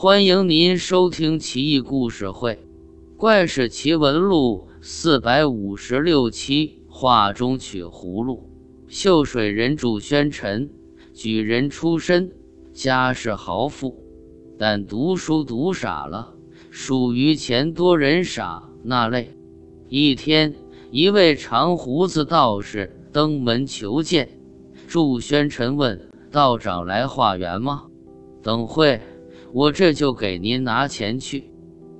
欢迎您收听《奇异故事会·怪事奇闻录》四百五十六期。画中取葫芦，秀水人祝宣臣，举人出身，家世豪富，但读书读傻了，属于钱多人傻那类。一天，一位长胡子道士登门求见，祝宣臣问道长来化缘吗？等会。我这就给您拿钱去。”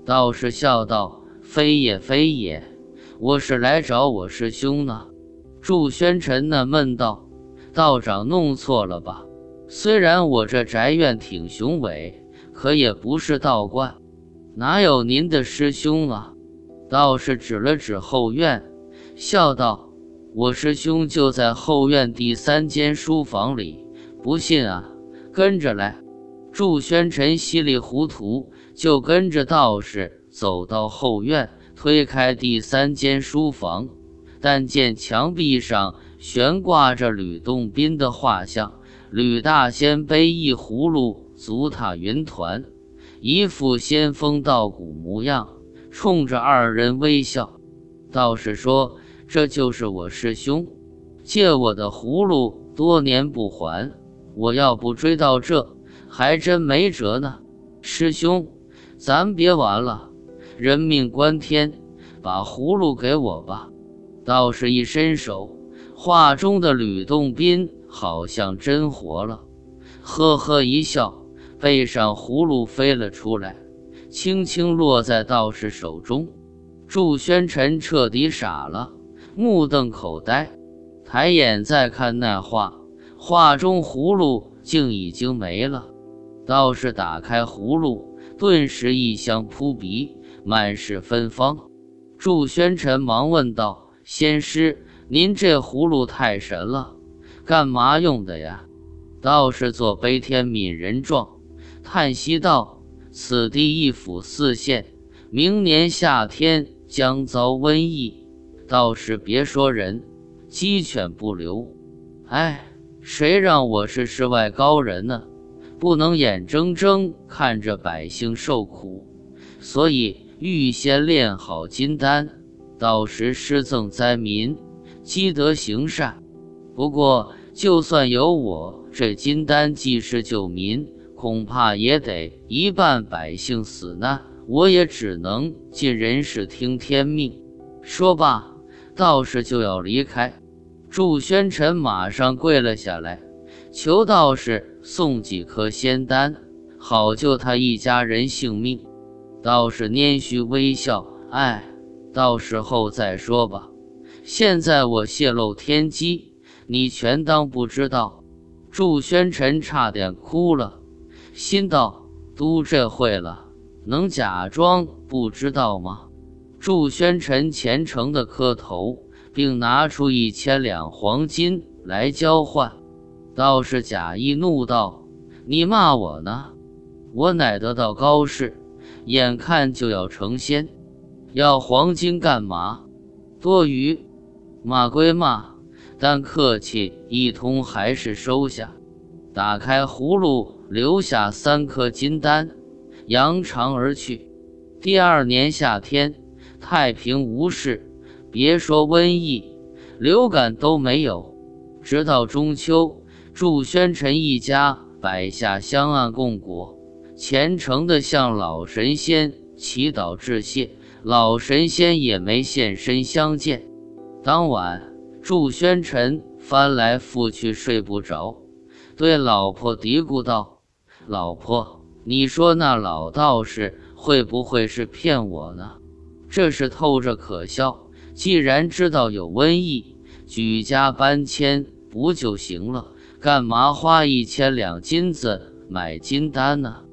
道士笑道，“非也，非也，我是来找我师兄呢。”祝宣臣纳闷道：“道长弄错了吧？虽然我这宅院挺雄伟，可也不是道观，哪有您的师兄啊？”道士指了指后院，笑道：“我师兄就在后院第三间书房里，不信啊，跟着来。”祝宣臣稀里糊涂就跟着道士走到后院，推开第三间书房，但见墙壁上悬挂着吕洞宾的画像，吕大仙背一葫芦，足踏云团，一副仙风道骨模样，冲着二人微笑。道士说：“这就是我师兄，借我的葫芦多年不还，我要不追到这。”还真没辙呢，师兄，咱别玩了，人命关天，把葫芦给我吧。道士一伸手，画中的吕洞宾好像真活了，呵呵一笑，背上葫芦飞了出来，轻轻落在道士手中。祝宣臣彻底傻了，目瞪口呆，抬眼再看那画，画中葫芦竟已经没了。道士打开葫芦，顿时异香扑鼻，满是芬芳。祝宣臣忙问道：“仙师，您这葫芦太神了，干嘛用的呀？”道士做悲天悯人状，叹息道：“此地一府四县，明年夏天将遭瘟疫，道士别说人，鸡犬不留。哎，谁让我是世外高人呢？”不能眼睁睁看着百姓受苦，所以预先炼好金丹，到时施赠灾民，积德行善。不过，就算有我这金丹济世救民，恐怕也得一半百姓死难，我也只能尽人事听天命。说罢，道士就要离开，祝宣臣马上跪了下来。求道士送几颗仙丹，好救他一家人性命。道士拈须微笑：“哎，到时候再说吧。现在我泄露天机，你全当不知道。”祝宣臣差点哭了，心道：“都这会了，能假装不知道吗？”祝宣臣虔诚的磕头，并拿出一千两黄金来交换。道士假意怒道：“你骂我呢？我乃得道高士，眼看就要成仙，要黄金干嘛？多余。骂归骂，但客气一通还是收下。打开葫芦，留下三颗金丹，扬长而去。第二年夏天，太平无事，别说瘟疫，流感都没有。直到中秋。”祝宣臣一家摆下香案供果，虔诚地向老神仙祈祷致谢。老神仙也没现身相见。当晚，祝宣臣翻来覆去睡不着，对老婆嘀咕道：“老婆，你说那老道士会不会是骗我呢？这是透着可笑。既然知道有瘟疫，举家搬迁不就行了？”干嘛花一千两金子买金丹呢？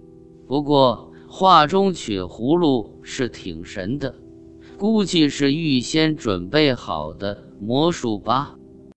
不过画中取葫芦是挺神的，估计是预先准备好的魔术吧。